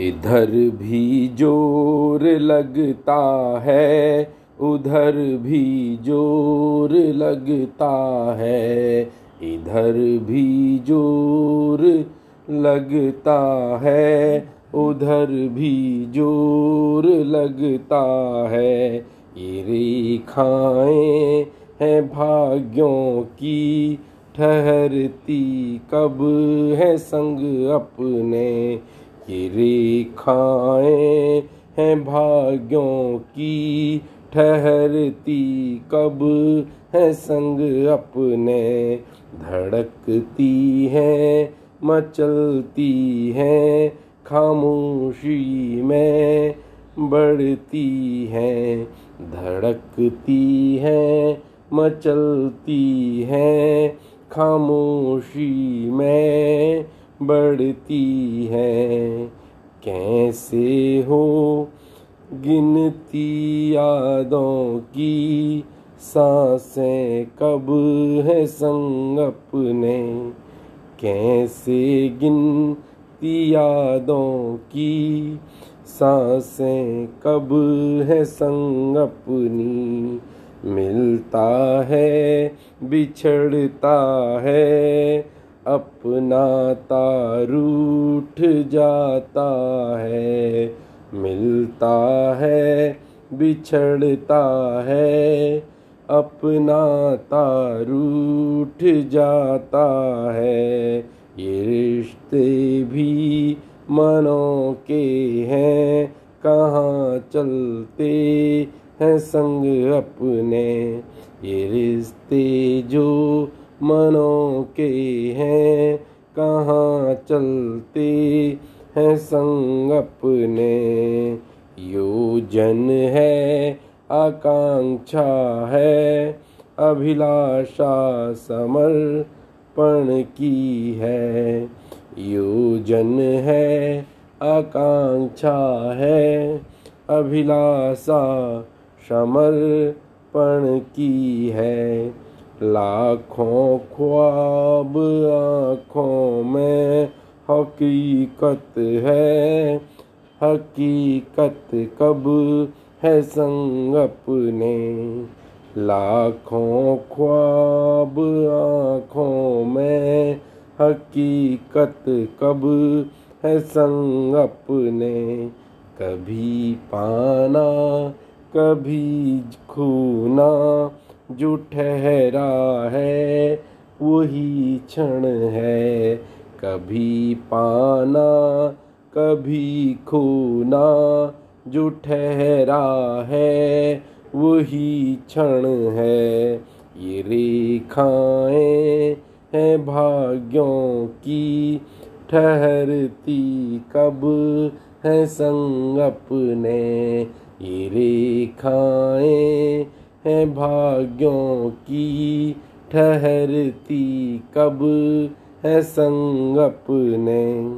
इधर भी ज़ोर लगता है, उधर भी ज़ोर लगता है, इधर भी ज़ोर लगता है, उधर भी ज़ोर लगता है। ये रेखाएँ हैं भाग्यों की, ठहरती कब है संग अपने ये रेखाएँ हैं भाग्यों की, ठहरती कब है संग अपने, धड़कती है, मचलती है, खामोशी में बढ़ती है, धड़कती है, मचलती है, खामोशी में बढ़ती है। कैसे हो गिनती यादों की? साँसें कब है संग अपने? कैसे गिनती यादों की? साँसें कब है संग अपनी? मिलता है, बिछड़ता है अपना तारूठ जाता है, मिलता है, बिछड़ता है। अपना तारूठ जाता है, ये रिश्ते भी मनों के हैं, कहाँ चलते हैं संग अपने। ये रिश्ते जो मनों के हैं, कहाँ चलते हैं संग अपने। योजन है, आकांक्षा है, अभिलाषा समर्पण की है। योजन है, आकांक्षा है, अभिलाषा समर्पण की है। लाखों ख्वाब आँखों में हकीकत है। हकीकत कब है संग अपने? लाखों ख्वाब आँखों में हकीकत कब है संग अपने? कभी पाना, कभी खूना जो ठहरा है, वही क्षण है। कभी पाना, कभी खोना जो ठहरा है, वही क्षण है। ये रेखाएँ हैं भाग्यों की, ठहरती कब है संग अपने। ये रेखाएँ है भाग्यों की ठहरती कब है संग अपने?